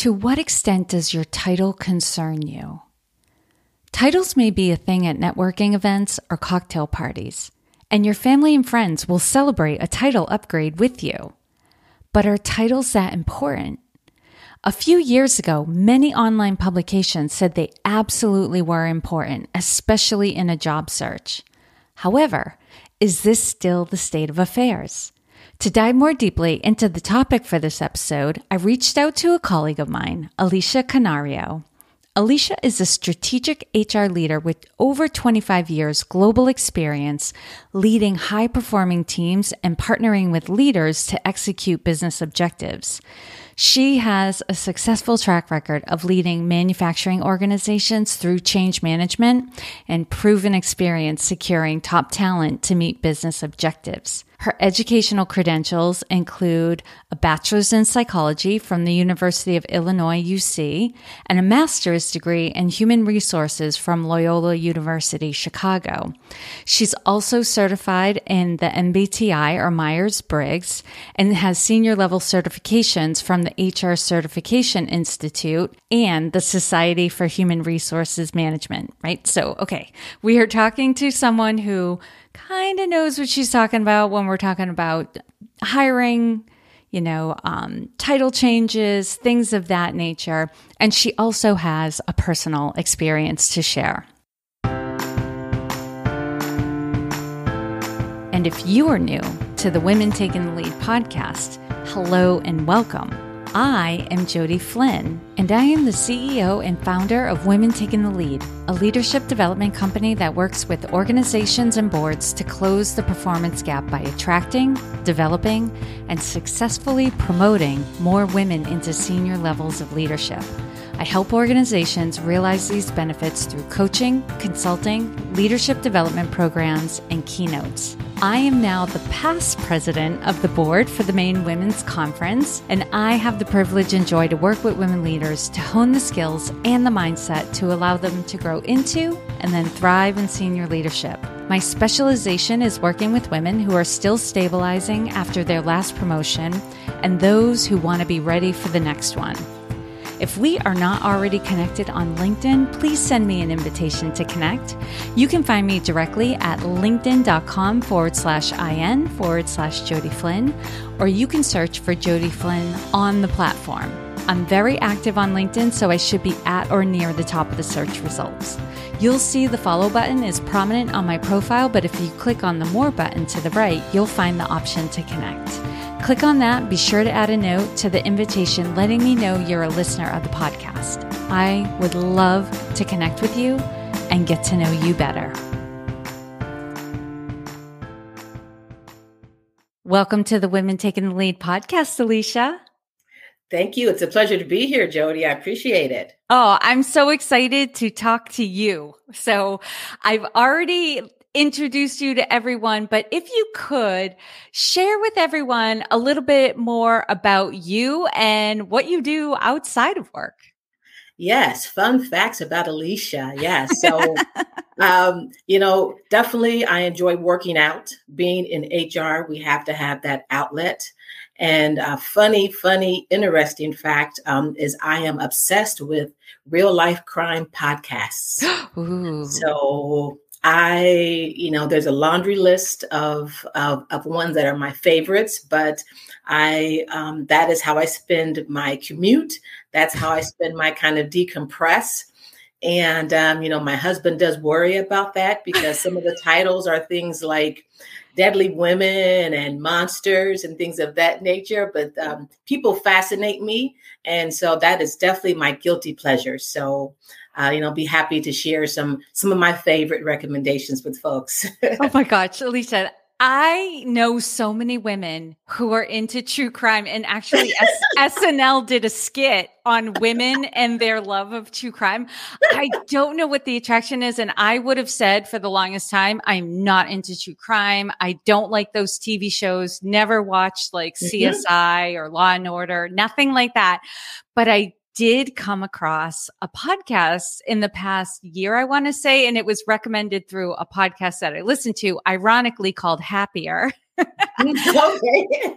To what extent does your title concern you? Titles may be a thing at networking events or cocktail parties, and your family and friends will celebrate a title upgrade with you. But are titles that important? A few years ago, many online publications said they absolutely were important, especially in a job search. However, is this still the state of affairs? To dive more deeply into the topic for this episode, I reached out to a colleague of mine, Alicia Canario. Alicia is a strategic HR leader with over 25 years global experience leading high performing teams and partnering with leaders to execute business objectives. She has a successful track record of leading manufacturing organizations through change management and proven experience securing top talent to meet business objectives. Her educational credentials include a bachelor's in psychology from the University of Illinois UC and a master's degree in human resources from Loyola University Chicago. She's also certified in the MBTI or Myers Briggs and has senior level certifications from the HR Certification Institute and the Society for Human Resources Management, right? So, okay, we are talking to someone who kind of knows what she's talking about when we're talking about hiring, you know, um, title changes, things of that nature. And she also has a personal experience to share. And if you are new to the Women Taking the Lead podcast, hello and welcome. I am Jodi Flynn, and I am the CEO and founder of Women Taking the Lead, a leadership development company that works with organizations and boards to close the performance gap by attracting, developing, and successfully promoting more women into senior levels of leadership. I help organizations realize these benefits through coaching, consulting, leadership development programs, and keynotes. I am now the past president of the board for the Maine Women's Conference, and I have the privilege and joy to work with women leaders to hone the skills and the mindset to allow them to grow into and then thrive in senior leadership. My specialization is working with women who are still stabilizing after their last promotion and those who want to be ready for the next one. If we are not already connected on LinkedIn, please send me an invitation to connect. You can find me directly at linkedin.com forward slash IN forward slash Jodi Flynn, or you can search for Jodi Flynn on the platform. I'm very active on LinkedIn, so I should be at or near the top of the search results. You'll see the follow button is prominent on my profile, but if you click on the more button to the right, you'll find the option to connect. Click on that. Be sure to add a note to the invitation letting me know you're a listener of the podcast. I would love to connect with you and get to know you better. Welcome to the Women Taking the Lead podcast, Alicia. Thank you. It's a pleasure to be here, Jodi. I appreciate it. Oh, I'm so excited to talk to you. So I've already introduced you to everyone, but if you could share with everyone a little bit more about you and what you do outside of work. Yes, fun facts about Alicia. Yes. So, um, you know, definitely I enjoy working out. Being in HR, we have to have that outlet. And a funny, funny, interesting fact um, is I am obsessed with real life crime podcasts. so I, you know, there's a laundry list of, of, of ones that are my favorites, but I um, that is how I spend my commute. That's how I spend my kind of decompress. And um, you know, my husband does worry about that because some of the titles are things like deadly women and monsters and things of that nature. But um, people fascinate me, and so that is definitely my guilty pleasure. So uh, you know, be happy to share some some of my favorite recommendations with folks. oh my gosh, Alicia, I know so many women who are into true crime, and actually, S- SNL did a skit on women and their love of true crime. I don't know what the attraction is, and I would have said for the longest time, I'm not into true crime. I don't like those TV shows. Never watched like mm-hmm. CSI or Law and Order, nothing like that. But I did come across a podcast in the past year, I want to say, and it was recommended through a podcast that I listened to, ironically called Happier.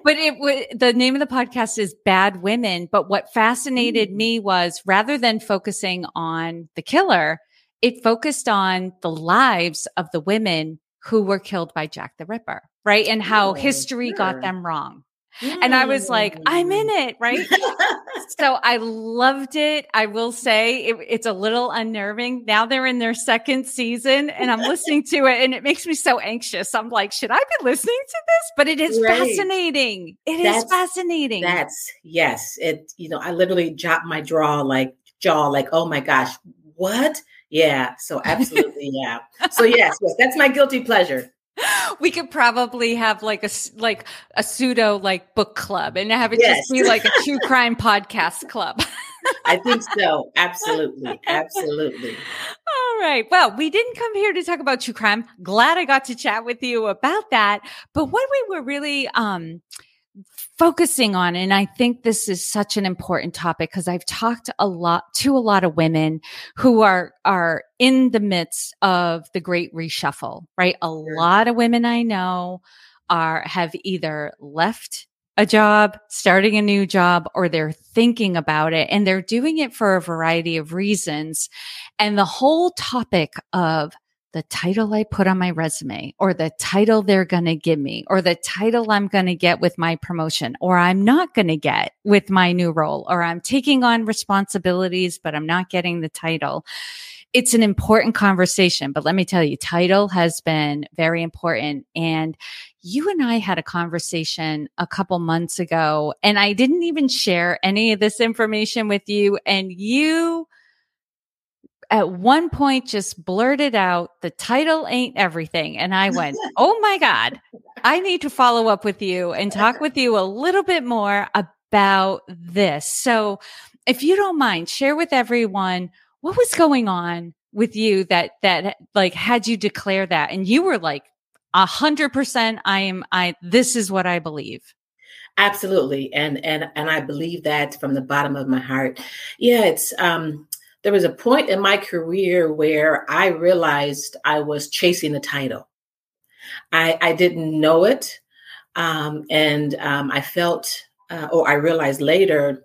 But it the name of the podcast is Bad Women. But what fascinated mm. me was rather than focusing on the killer, it focused on the lives of the women who were killed by Jack the Ripper, right? And how oh, history got them wrong. And I was like, I'm in mm. it, right? so I loved it. I will say it, it's a little unnerving. Now they're in their second season and I'm listening to it and it makes me so anxious. I'm like, should I be listening to this? But it is right. fascinating. It that's, is fascinating. That's yes. It, you know, I literally dropped my jaw like jaw, like, oh my gosh, what? Yeah. So absolutely, yeah. So yes, yes, that's my guilty pleasure we could probably have like a like a pseudo like book club and have it yes. just be like a true crime podcast club. I think so. Absolutely. Absolutely. All right. Well, we didn't come here to talk about true crime. Glad I got to chat with you about that. But what we were really um focusing on and i think this is such an important topic because i've talked a lot to a lot of women who are are in the midst of the great reshuffle right a sure. lot of women i know are have either left a job starting a new job or they're thinking about it and they're doing it for a variety of reasons and the whole topic of the title I put on my resume or the title they're going to give me or the title I'm going to get with my promotion or I'm not going to get with my new role or I'm taking on responsibilities, but I'm not getting the title. It's an important conversation, but let me tell you, title has been very important. And you and I had a conversation a couple months ago and I didn't even share any of this information with you. And you at one point just blurted out, the title ain't everything. And I went, Oh my God, I need to follow up with you and talk with you a little bit more about this. So if you don't mind, share with everyone what was going on with you that, that like had you declare that. And you were like, a hundred percent, I am, I, this is what I believe. Absolutely. And, and, and I believe that from the bottom of my heart. Yeah. It's, um, there was a point in my career where I realized I was chasing a title. I, I didn't know it. Um, and um, I felt, uh, or I realized later,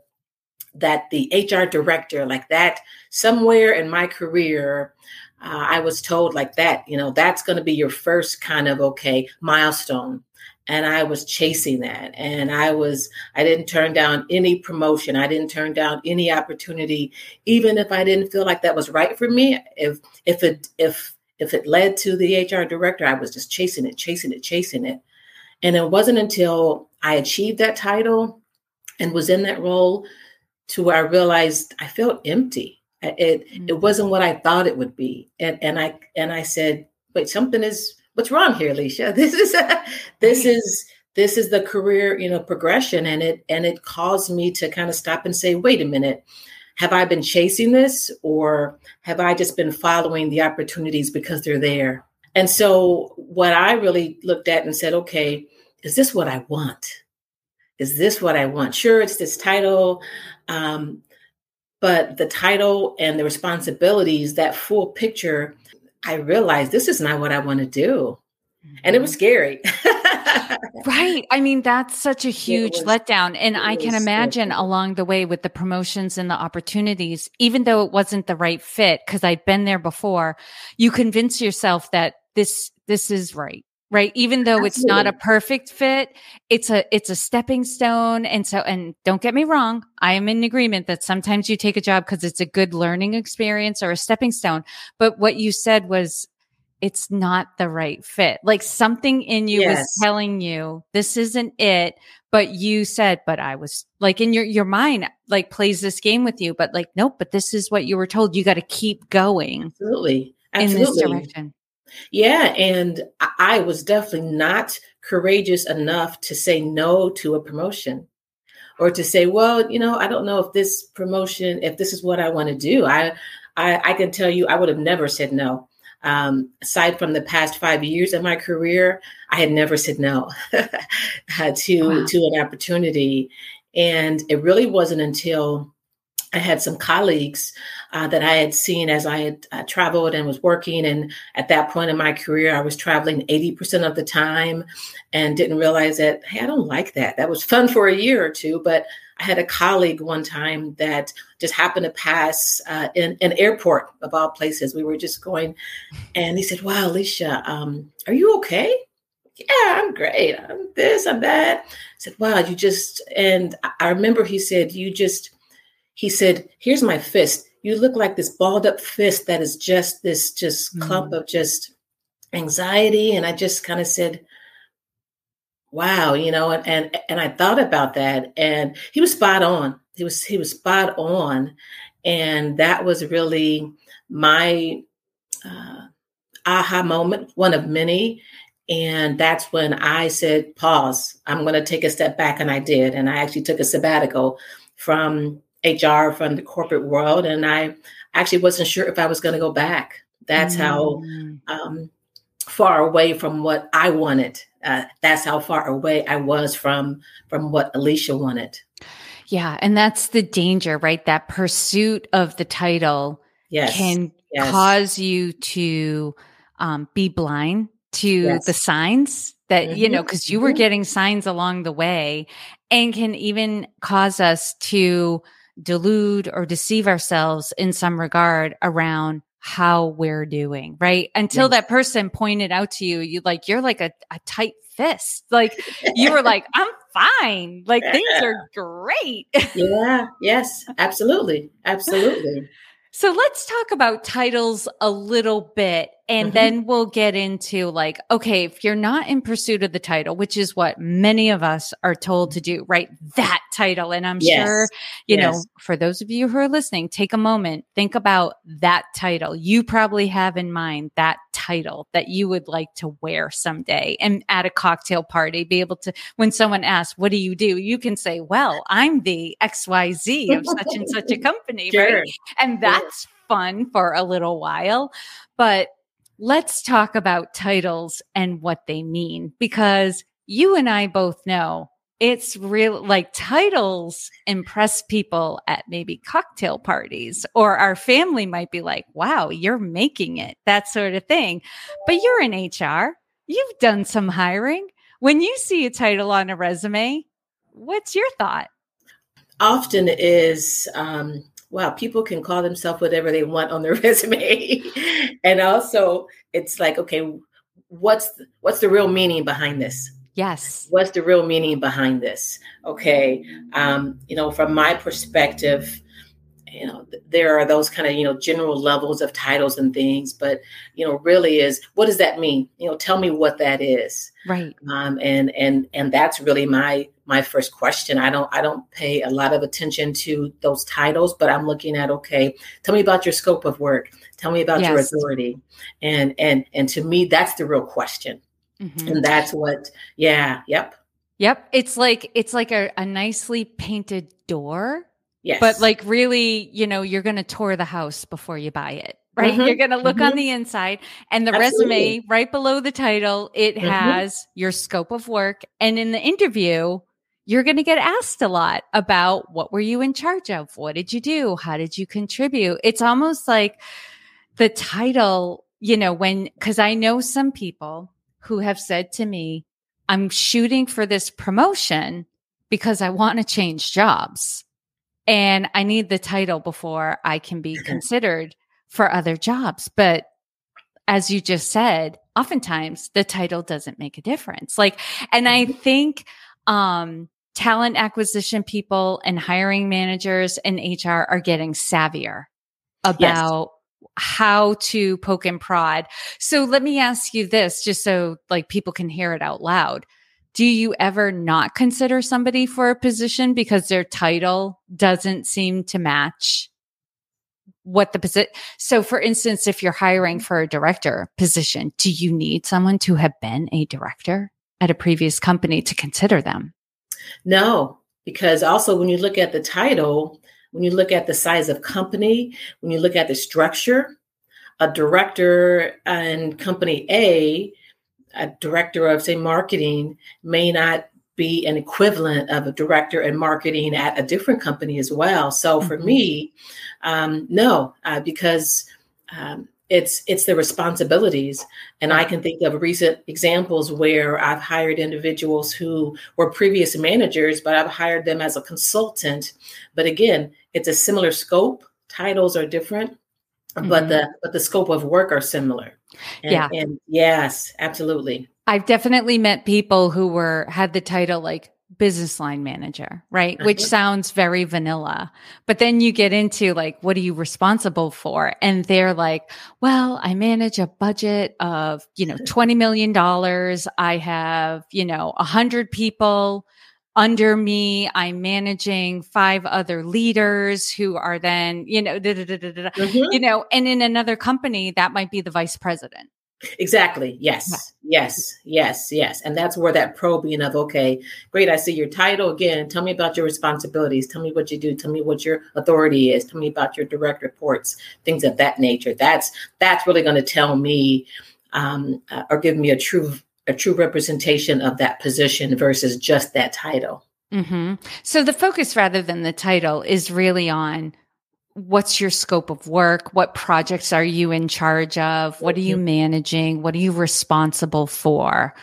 that the HR director, like that, somewhere in my career, uh, I was told like that, you know, that's going to be your first kind of okay milestone and I was chasing that. And I was, I didn't turn down any promotion. I didn't turn down any opportunity, even if I didn't feel like that was right for me. If, if it, if, if it led to the HR director, I was just chasing it, chasing it, chasing it. And it wasn't until I achieved that title and was in that role to where I realized I felt empty. It, mm-hmm. it wasn't what I thought it would be. And, and I, and I said, wait, something is, what's wrong here, Alicia? This is a, this is this is the career, you know, progression, and it and it caused me to kind of stop and say, wait a minute, have I been chasing this, or have I just been following the opportunities because they're there? And so, what I really looked at and said, okay, is this what I want? Is this what I want? Sure, it's this title. Um, but the title and the responsibilities, that full picture I realized this is not what I want to do. And it was mm-hmm. scary. right. I mean, that's such a huge was, letdown. And I can imagine scary. along the way with the promotions and the opportunities, even though it wasn't the right fit, because I'd been there before, you convince yourself that this, this is right right? Even though Absolutely. it's not a perfect fit it's a it's a stepping stone. And so and don't get me wrong i am in agreement that sometimes you take a job because it's a good learning experience or a stepping stone. But what you said was it's not the right fit. Like something in you yes. was telling you this isn't it but you said but i was like in your your mind like plays this game with you but like nope but this is what you were told. You got to keep going absolutely. Absolutely. in this direction yeah, and I was definitely not courageous enough to say no to a promotion or to say, well, you know, I don't know if this promotion, if this is what I want to do. I, I, I can tell you, I would have never said no. Um, aside from the past five years of my career, I had never said no to wow. to an opportunity, and it really wasn't until I had some colleagues uh, that I had seen as I had uh, traveled and was working. And at that point in my career, I was traveling 80% of the time and didn't realize that, hey, I don't like that. That was fun for a year or two. But I had a colleague one time that just happened to pass uh, in an airport of all places. We were just going, and he said, Wow, Alicia, um, are you okay? Yeah, I'm great. I'm this, I'm that. I said, Wow, you just, and I remember he said, You just, he said, Here's my fist. You look like this balled up fist that is just this just mm-hmm. clump of just anxiety. And I just kind of said, Wow, you know, and, and and I thought about that and he was spot on. He was he was spot on. And that was really my uh, aha moment, one of many. And that's when I said, pause, I'm going to take a step back. And I did. And I actually took a sabbatical from HR from the corporate world, and I actually wasn't sure if I was going to go back. That's mm. how um, far away from what I wanted. Uh, that's how far away I was from from what Alicia wanted. Yeah, and that's the danger, right? That pursuit of the title yes. can yes. cause you to um, be blind to yes. the signs that mm-hmm. you know because you were mm-hmm. getting signs along the way and can even cause us to delude or deceive ourselves in some regard around how we're doing, right? Until that person pointed out to you, you like, you're like a, a tight fist. Like you were like, I'm fine. Like things are great. yeah. Yes. Absolutely. Absolutely. So let's talk about titles a little bit and mm-hmm. then we'll get into like, okay, if you're not in pursuit of the title, which is what many of us are told to do, right? That title. And I'm yes. sure, you yes. know, for those of you who are listening, take a moment, think about that title. You probably have in mind that title that you would like to wear someday and at a cocktail party be able to when someone asks what do you do you can say well i'm the xyz of such and such a company sure. right and that's fun for a little while but let's talk about titles and what they mean because you and i both know it's real like titles impress people at maybe cocktail parties or our family might be like wow you're making it that sort of thing. But you're in hr you've done some hiring. When you see a title on a resume what's your thought? Often is um, wow people can call themselves whatever they want on their resume and also it's like okay what's the, what's the real meaning behind this Yes. What's the real meaning behind this? Okay. Um, you know, from my perspective, you know, there are those kind of, you know, general levels of titles and things, but, you know, really is what does that mean? You know, tell me what that is. Right. Um, and, and, and that's really my, my first question. I don't, I don't pay a lot of attention to those titles, but I'm looking at, okay, tell me about your scope of work. Tell me about yes. your authority. And, and, and to me, that's the real question Mm-hmm. And that's what, yeah, yep. Yep. It's like, it's like a, a nicely painted door. Yes. But like really, you know, you're going to tour the house before you buy it, right? Mm-hmm. You're going to look mm-hmm. on the inside and the Absolutely. resume right below the title, it mm-hmm. has your scope of work. And in the interview, you're going to get asked a lot about what were you in charge of? What did you do? How did you contribute? It's almost like the title, you know, when, cause I know some people who have said to me, I'm shooting for this promotion because I want to change jobs and I need the title before I can be considered for other jobs. But as you just said, oftentimes the title doesn't make a difference. Like, and I mm-hmm. think, um, talent acquisition people and hiring managers and HR are getting savvier about how to poke and prod. So let me ask you this, just so like people can hear it out loud. Do you ever not consider somebody for a position because their title doesn't seem to match what the position? So for instance, if you're hiring for a director position, do you need someone to have been a director at a previous company to consider them? No, because also when you look at the title, when you look at the size of company, when you look at the structure, a director in company A, a director of say marketing may not be an equivalent of a director in marketing at a different company as well. So for mm-hmm. me, um, no, uh, because um, it's it's the responsibilities, and I can think of recent examples where I've hired individuals who were previous managers, but I've hired them as a consultant. But again, it's a similar scope. Titles are different, mm-hmm. but the but the scope of work are similar. And, yeah, and yes, absolutely. I've definitely met people who were had the title like business line manager, right? Uh-huh. Which sounds very vanilla. But then you get into like, what are you responsible for? And they're like, well, I manage a budget of, you know, $20 million. I have, you know, a hundred people under me. I'm managing five other leaders who are then, you know, mm-hmm. you know, and in another company, that might be the vice president Exactly. Yes. Yes. Yes. Yes. And that's where that probing of, okay, great. I see your title again. Tell me about your responsibilities. Tell me what you do. Tell me what your authority is. Tell me about your direct reports, things of that nature. That's, that's really going to tell me, um, uh, or give me a true, a true representation of that position versus just that title. Mm-hmm. So the focus rather than the title is really on what's your scope of work? What projects are you in charge of? What are you mm-hmm. managing? What are you responsible for?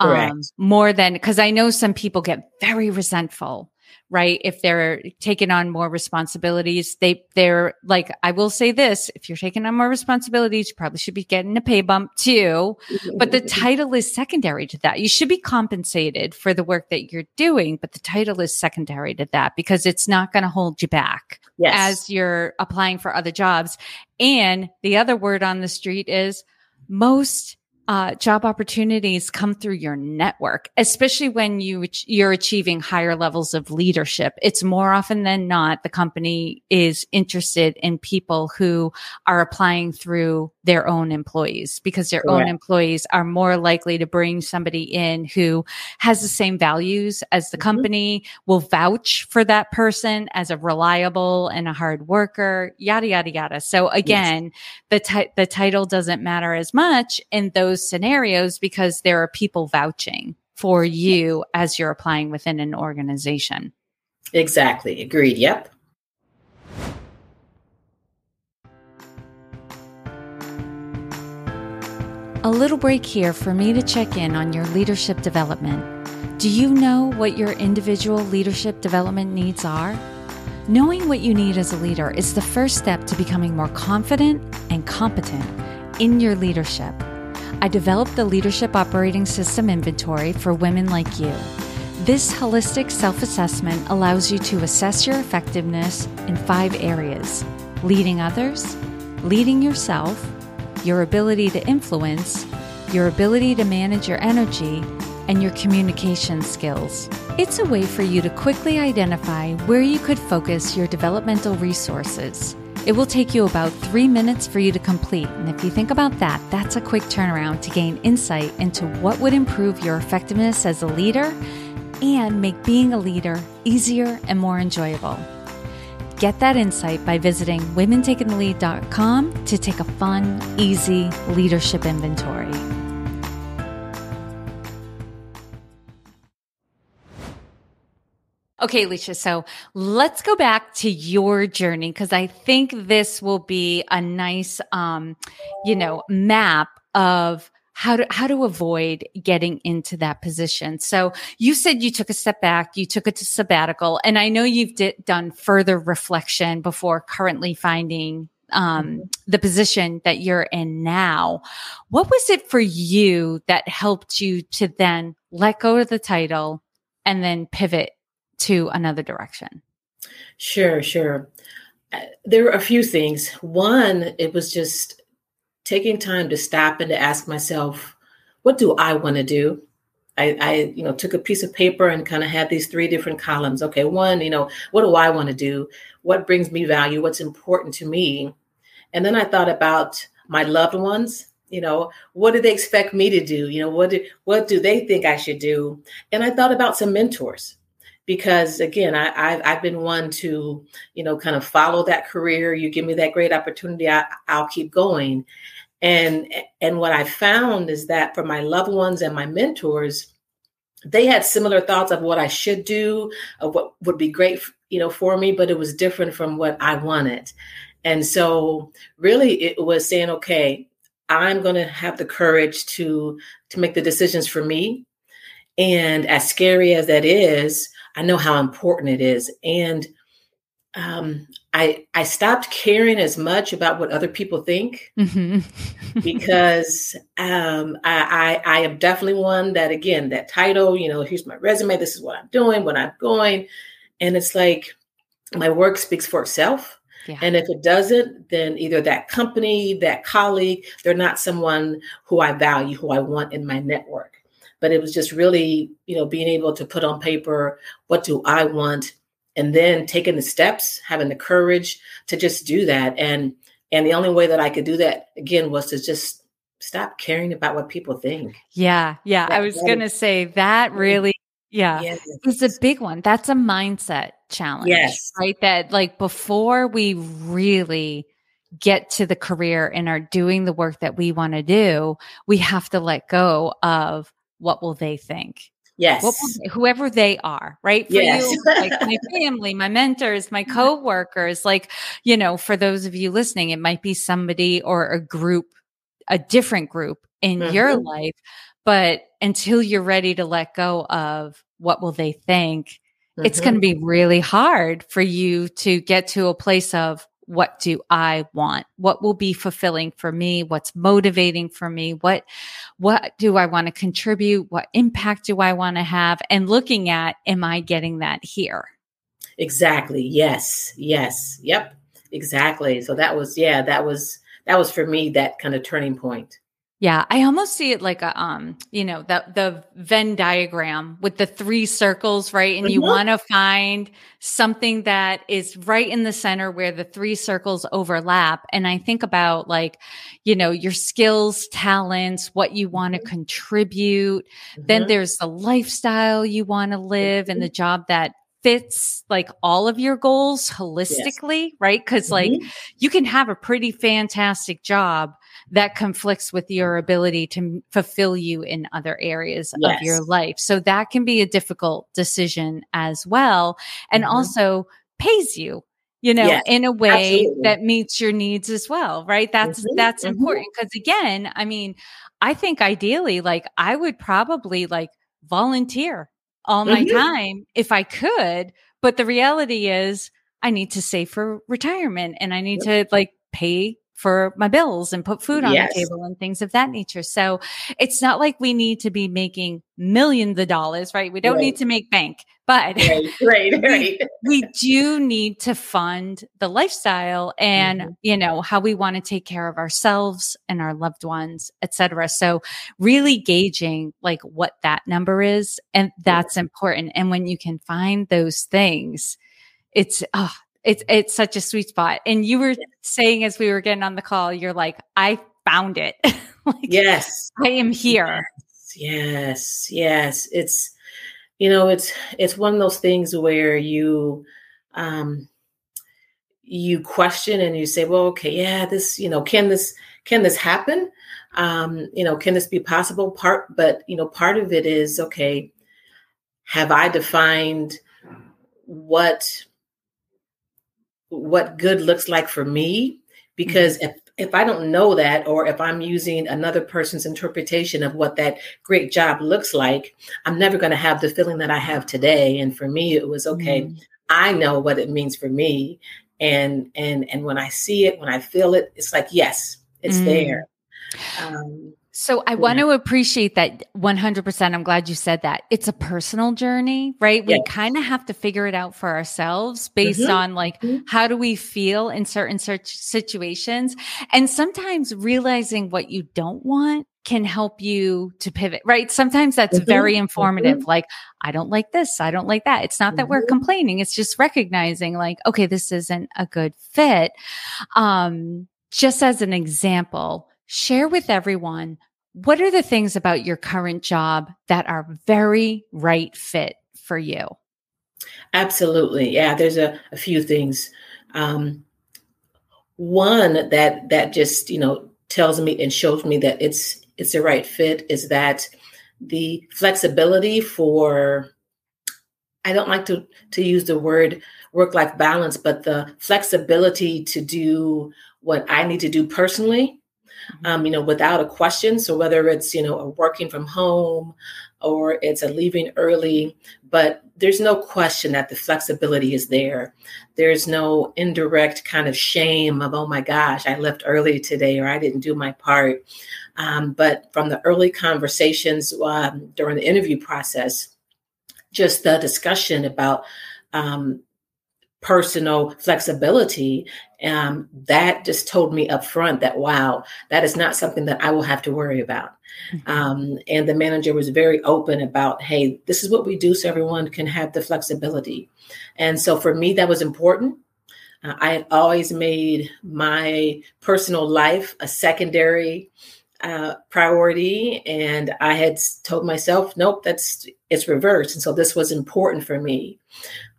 Um, more than because I know some people get very resentful right? If they're taking on more responsibilities, they, they're like, I will say this, if you're taking on more responsibilities, you probably should be getting a pay bump too. but the mm-hmm. title is secondary to that. You should be compensated for the work that you're doing, but the title is secondary to that because it's not going to hold you back yes. as you're applying for other jobs. And the other word on the street is most uh, job opportunities come through your network, especially when you you're achieving higher levels of leadership. It's more often than not the company is interested in people who are applying through their own employees because their own employees are more likely to bring somebody in who has the same values as the mm-hmm. company, will vouch for that person as a reliable and a hard worker, yada yada yada. So again, yes. the t- the title doesn't matter as much in those scenarios because there are people vouching for you as you're applying within an organization. Exactly. Agreed. Yep. A little break here for me to check in on your leadership development. Do you know what your individual leadership development needs are? Knowing what you need as a leader is the first step to becoming more confident and competent in your leadership. I developed the Leadership Operating System Inventory for women like you. This holistic self assessment allows you to assess your effectiveness in five areas leading others, leading yourself, your ability to influence, your ability to manage your energy, and your communication skills. It's a way for you to quickly identify where you could focus your developmental resources. It will take you about three minutes for you to complete. And if you think about that, that's a quick turnaround to gain insight into what would improve your effectiveness as a leader and make being a leader easier and more enjoyable. Get that insight by visiting womentakingthelead.com to take a fun, easy leadership inventory. Okay, Alicia. So let's go back to your journey because I think this will be a nice, um, you know, map of how to how to avoid getting into that position. So you said you took a step back, you took it to sabbatical, and I know you've di- done further reflection before currently finding um, mm-hmm. the position that you're in now. What was it for you that helped you to then let go of the title and then pivot to another direction? Sure, sure. Uh, there are a few things. One, it was just taking time to stop and to ask myself, what do I want to do? I, I, you know, took a piece of paper and kind of had these three different columns. Okay, one, you know, what do I want to do? What brings me value? What's important to me? And then I thought about my loved ones. You know, what do they expect me to do? You know, what do what do they think I should do? And I thought about some mentors because again I, I've, I've been one to you know kind of follow that career you give me that great opportunity I, i'll keep going and and what i found is that for my loved ones and my mentors they had similar thoughts of what I should do, of what would be great, you know, for me, but it was different from what I wanted. And so really it was saying, okay, I'm going to have the courage to to make the decisions for me. And as scary as that is, I know how important it is. And um, I I stopped caring as much about what other people think mm-hmm. because um, I, I, I am definitely one that again that title you know here's my resume this is what I'm doing when I'm going and it's like my work speaks for itself yeah. and if it doesn't then either that company that colleague they're not someone who I value who I want in my network but it was just really you know being able to put on paper what do I want? And then taking the steps having the courage to just do that. And and the only way that i could do that again was to just stop caring about what people think. Yeah yeah that, i was gonna say that really yeah yes. it's a big one. That's a mindset challenge yes. right? That like before we really get to the career and are doing the work that we want to do we have to let go of what will they think Yes. They, whoever they are, right? For yes. you, like my family, my mentors, my coworkers, like, you know, for those of you listening, it might be somebody or a group, a different group in mm-hmm. your life. But until you're ready to let go of what will they think, mm-hmm. it's going to be really hard for you to get to a place of what do I want? What will be fulfilling for me? What's motivating for me? What, what do I want to contribute? What impact do I want to have? And looking at, am I getting that here? Exactly. Yes. Yes. Yep. Exactly. So that was, yeah, that was, that was for me that kind of turning point. Yeah, I almost see it like a um, you know, the the Venn diagram with the three circles, right? And mm-hmm. you want to find something that is right in the center where the three circles overlap. And I think about like, you know, your skills, talents, what you want to mm-hmm. contribute. Mm-hmm. Then there's the lifestyle you want to live and the mm-hmm. job that fits like all of your goals holistically, yes. right? Because mm-hmm. like you can have a pretty fantastic job that conflicts with your ability to fulfill you in other areas yes. of your life. So that can be a difficult decision as well. And mm-hmm. also pays you you know yes, in a way absolutely. that meets your needs as well right that's mm-hmm, that's mm-hmm. important because again i mean i think ideally like i would probably like volunteer all my mm-hmm. time if i could but the reality is i need to save for retirement and i need yep. to like pay for my bills and put food on yes. the table and things of that nature. So it's not like we need to be making millions of dollars, right? We don't right. need to make bank, but right, right, right. we, we, do need to fund the lifestyle and, mm-hmm. you know, how we want to take care of ourselves and our loved ones, etc. So really gauging like what that number is. And that's important. And when you can find those things, it's, oh, it's it's such a sweet spot. And you were saying as we were getting on the call, you're like, I found it. like, yes, I am here. Yes, yes, It's you know, it's it's one of those things where you um you question and you say, well, okay, yeah, this, you know, can this can this happen? Um, you know, can this be possible? Part, but you know, part of it is okay. Have I defined what what good looks like for me because mm-hmm. if if I don't know that, or if I'm using another person's interpretation of what that great job looks like, I'm never going to have the feeling that I have today. And for me, it was okay. Mm-hmm. I know what it means for me, and and and when I see it, when I feel it, it's like yes, it's mm-hmm. there. Um, so I want to appreciate that 100%. I'm glad you said that. It's a personal journey, right? We kind of have to figure it out for ourselves based mm-hmm. on like mm-hmm. how do we feel in certain search situations? And sometimes realizing what you don't want can help you to pivot, right? Sometimes that's mm-hmm. very informative. Mm-hmm. Like, I don't like this. I don't like that. It's not that we're mm-hmm. complaining. It's just recognizing like, okay, this isn't a good fit. Um, just as an example, share with everyone what are the things about your current job that are very right fit for you? Absolutely. Yeah, there's a, a few things. Um, one that that just, you know, tells me and shows me that it's it's the right fit is that the flexibility for I don't like to to use the word work life balance, but the flexibility to do what I need to do personally. Um, you know, without a question. So whether it's you know a working from home or it's a leaving early, but there's no question that the flexibility is there. There's no indirect kind of shame of oh my gosh, I left early today or I didn't do my part. Um, but from the early conversations um, during the interview process, just the discussion about um, personal flexibility um, that just told me up front that wow that is not something that i will have to worry about. Mm-hmm. um, and the manager was very open about hey this is what we do so everyone can have the flexibility. And so for me that was important. Uh, i had always made my personal life a secondary uh, priority and i had told myself nope that's it's reversed. And so this was important for me.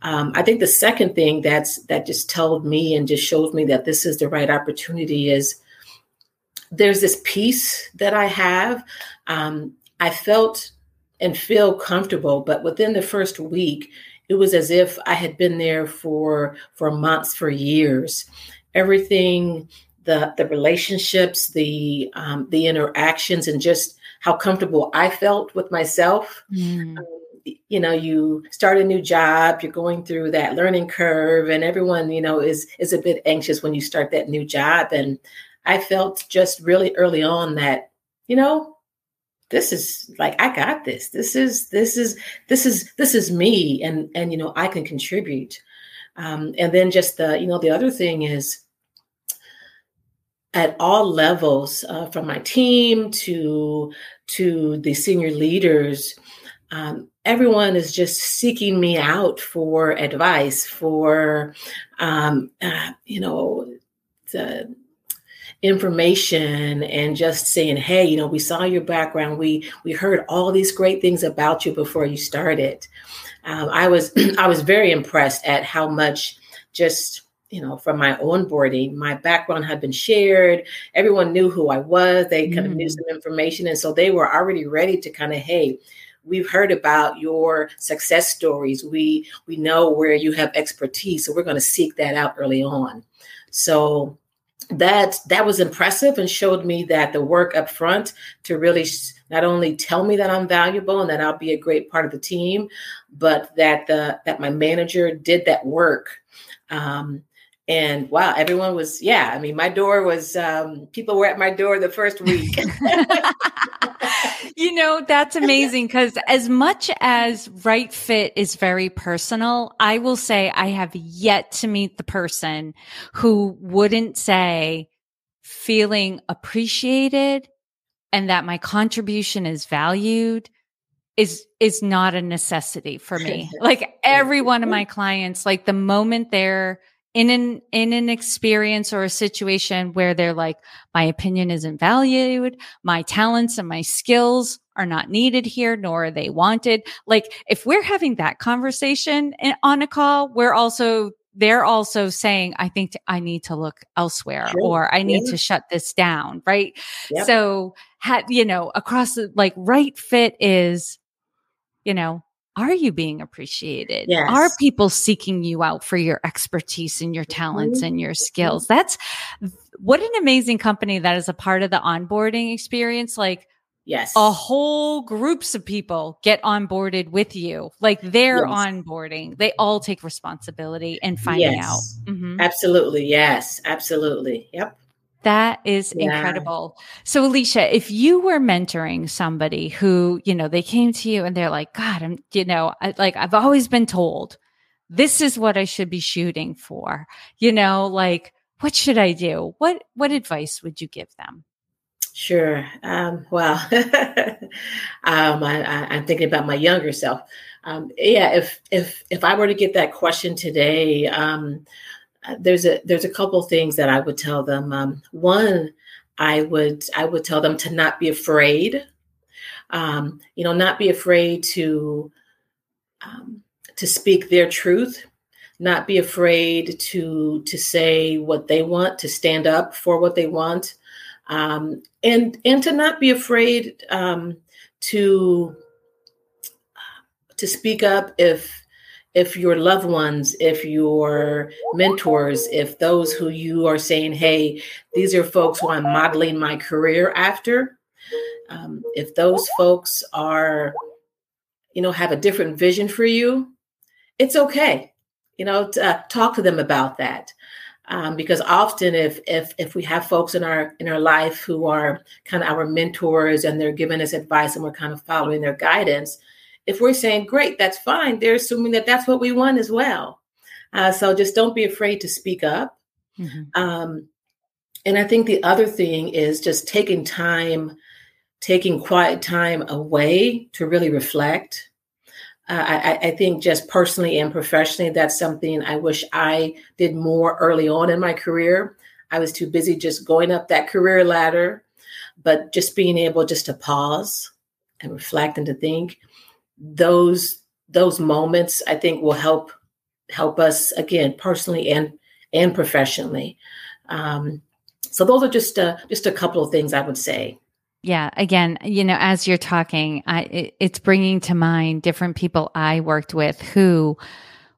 Um, i think the second thing that's that just told me and just shows me that this is the right opportunity is there's this peace that i have. Um, i felt and feel comfortable but within the first week it was as if i had been there for for months for years. Everything the the relationships, the um, the interactions, and just how comfortable I felt with myself. Mm. Um, you know, you start a new job, you're going through that learning curve, and everyone you know is is a bit anxious when you start that new job. And I felt just really early on that you know this is like i got this this is this is this is this is me and and you know i can contribute um, and then just the you know the other thing is at all levels, uh, from my team to to the senior leaders, um, everyone is just seeking me out for advice, for um, uh, you know, information and just saying, "Hey, you know, we saw your background. We we heard all these great things about you before you started." Um, I was I was very impressed at how much just you know, from my onboarding, my background had been shared. Everyone knew who I was. They kind mm. of knew mm. some information. And so they were already ready to kind of, hey, we've heard about your success stories. We we know where you have expertise. So we're going to seek that out early on. So that that was impressive and showed me that the work up front to really not only tell me that I'm valuable and that I'll be a great part of the team, but that the that my manager did that work um, and wow everyone was yeah i mean my door was um, people were at my door the first week. You know that's amazing because as much as right fit is very personal i will say i have yet to meet the person who wouldn't say feeling appreciated and that my contribution is valued is is not a necessity for me. Like every one of my clients like the moment they're in an in an experience or a situation where they're like my opinion isn't valued my talents and my skills are not needed here nor are they wanted like if we're having that conversation eh, on a call we're also they're also saying i think i need to look elsewhere sure. or i need yeah. to shut this down right yep. so ha- you know across the like right fit is you know are you being appreciated? Yes. Are people seeking you out for your expertise and your talents mm-hmm. and your mm-hmm. skills? That's what an amazing company that is a part of the onboarding experience. Like, yes, a whole groups of people get onboarded with you. Like they're yes. onboarding, they all take responsibility and finding yes. out. Mm-hmm. Absolutely. Yes, absolutely. Yep. That is yeah. incredible. So, Alicia, if you were mentoring somebody who, you know, they came to you and they're like, God, I'm, you know, I, like I've always been told this is what I should be shooting for, you know, like, what should I do? What, what advice would you give them? Sure. Um, well, um, I, am thinking about my younger self. Um, yeah, if if if I were to get that question today, um, there's a there's a couple things that I would tell them. Um, one, I would I would tell them to not be afraid. Um, you know, not be afraid to um, to speak their truth, not be afraid to to say what they want, to stand up for what they want, um, and and to not be afraid um, to to speak up if if your loved ones, if your mentors, if those who you are saying, hey, these are folks who I'm modeling my career after, um, if those folks are, you know, have a different vision for you, it's okay. You know, to, uh, talk to them about that. Um, because often if if if we have folks in our in our life who are kind of our mentors and they're giving us advice and we're kind of following their guidance, if we're saying great, that's fine, they're assuming that that's what we want as well. Uh, so just don't be afraid to speak up. Mm-hmm. Um, and I think the other thing is just taking time, taking quiet time away to really reflect uh, I, I, think just personally and professionally, that's something I wish I did more early on in my career. I was too busy just going up that career ladder, but just being able just to pause and reflect and to think those those moments I think will help help us again personally and and professionally. Um, so those are just a, just a couple of things I would say. Yeah. Again, you know, as you're talking, I, it, it's bringing to mind different people I worked with who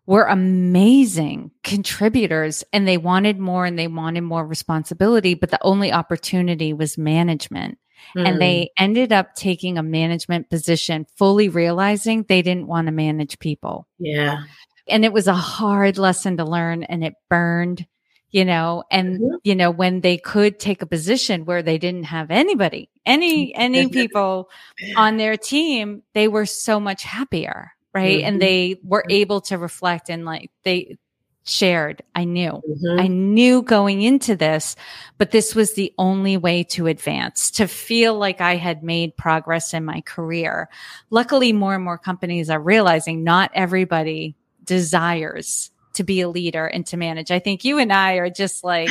were amazing contributors and they wanted more and they wanted more responsibility, but the only opportunity was management. Mm. And they hmm. ended up taking a management position, fully realizing they didn't want to manage people. Yeah. And it was a hard lesson to learn and it burned you know, and, mm-hmm. you know, when they could take a position where they didn't have anybody, any, any people on their team, they were so much happier. Right. Mm-hmm. And they were able to reflect and like they, shared. I knew, mm-hmm. I knew going into this, but this was the only way to advance, to feel like I had made progress in my career. Luckily, more and more companies are realizing not everybody desires to be a leader and to manage. I think you and I are just like,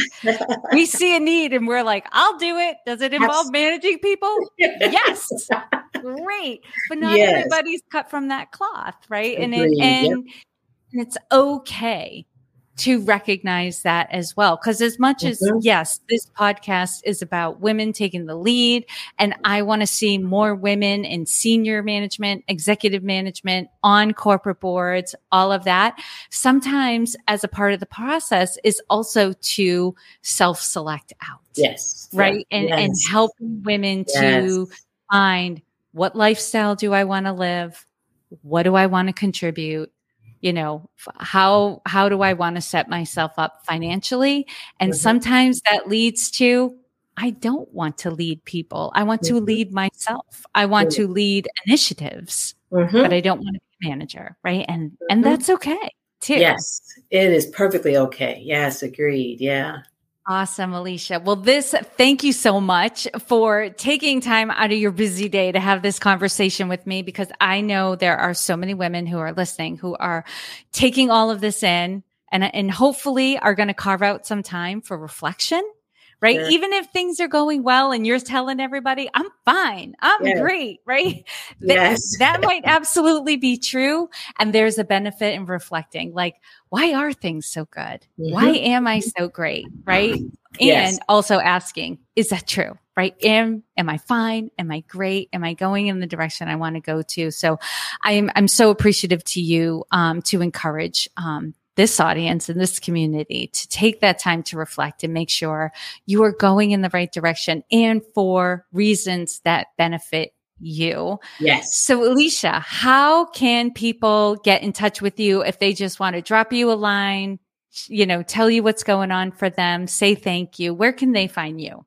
we see a need and we're like, I'll do it. Does it involve managing people? yes. Great. But not yes. everybody's cut from that cloth, right? Agreed. And it, and yep. it's okay to recognize that as well. Because as much mm-hmm. as, yes, this podcast is about women taking the lead, and I want to see more women in senior management, executive management, on corporate boards, all of that. Sometimes, as a part of the process, is also to self select out. Yes. Right. Yeah. And, yes. and helping women yes. to find what lifestyle do I want to live? What do I want to contribute? You know how how do i want to set myself up financially and mm-hmm. sometimes that leads to i don't want to lead people i want mm-hmm. to lead myself i want mm-hmm. to lead initiatives mm-hmm. but i don't want to be a manager right and and mm-hmm. that's okay too yes it is perfectly okay yes agreed yeah Awesome, Alicia. Well, this, thank you so much for taking time out of your busy day to have this conversation with me because I know there are so many women who are listening who are taking all of this in and, and hopefully are going to carve out some time for reflection right? Sure. Even if things are going well and you're telling everybody, I'm fine, I'm yes. great, right? Yes. that, that might absolutely be true. And there's a benefit in reflecting, like, why are things so good? Mm-hmm. Why am I so great? Right. Yes. And also asking, is that true? Right. Am, am I fine? Am I great? Am I going in the direction I want to go to? So I'm, I'm so appreciative to you, um, to encourage, um, this audience and this community to take that time to reflect and make sure you are going in the right direction and for reasons that benefit you. Yes. So, Alicia, how can people get in touch with you if they just want to drop you a line, you know, tell you what's going on for them, say thank you? Where can they find you?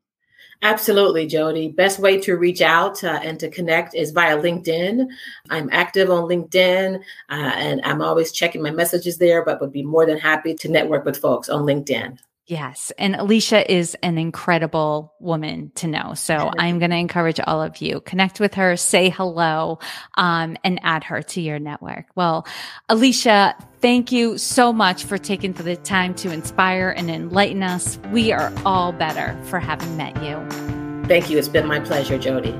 Absolutely, Jodi. Best way to reach out uh, and to connect is via LinkedIn. I'm active on LinkedIn uh, and I'm always checking my messages there, but would be more than happy to network with folks on LinkedIn. Yes. And Alicia is an incredible woman to know. So I'm going to encourage all of you connect with her, say hello, um, and add her to your network. Well, Alicia, thank you so much for taking the time to inspire and enlighten us. We are all better for having met you. Thank you. It's been my pleasure, Jodi.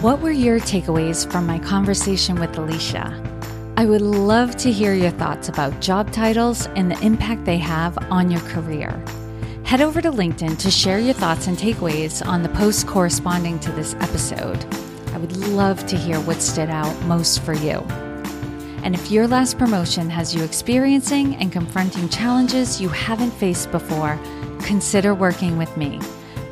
What were your takeaways from my conversation with Alicia? I would love to hear your thoughts about job titles and the impact they have on your career. Head over to LinkedIn to share your thoughts and takeaways on the post corresponding to this episode. I would love to hear what stood out most for you. And if your last promotion has you experiencing and confronting challenges you haven't faced before, consider working with me.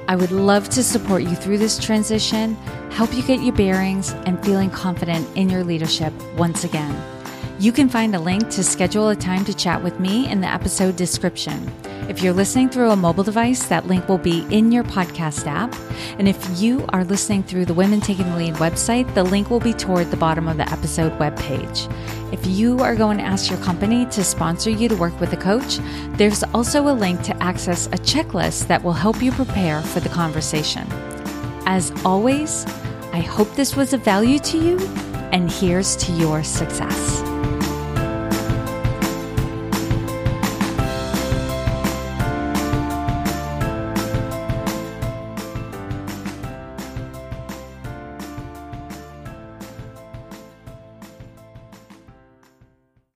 I would love to support you through this transition, help you get your bearings, and feeling confident in your leadership once again. You can find a link to schedule a time to chat with me in the episode description. If you're listening through a mobile device, that link will be in your podcast app. And if you are listening through the Women Taking the Lead website, the link will be toward the bottom of the episode webpage. If you are going to ask your company to sponsor you to work with a coach, there's also a link to access a checklist that will help you prepare for the conversation. As always, I hope this was of value to you, and here's to your success.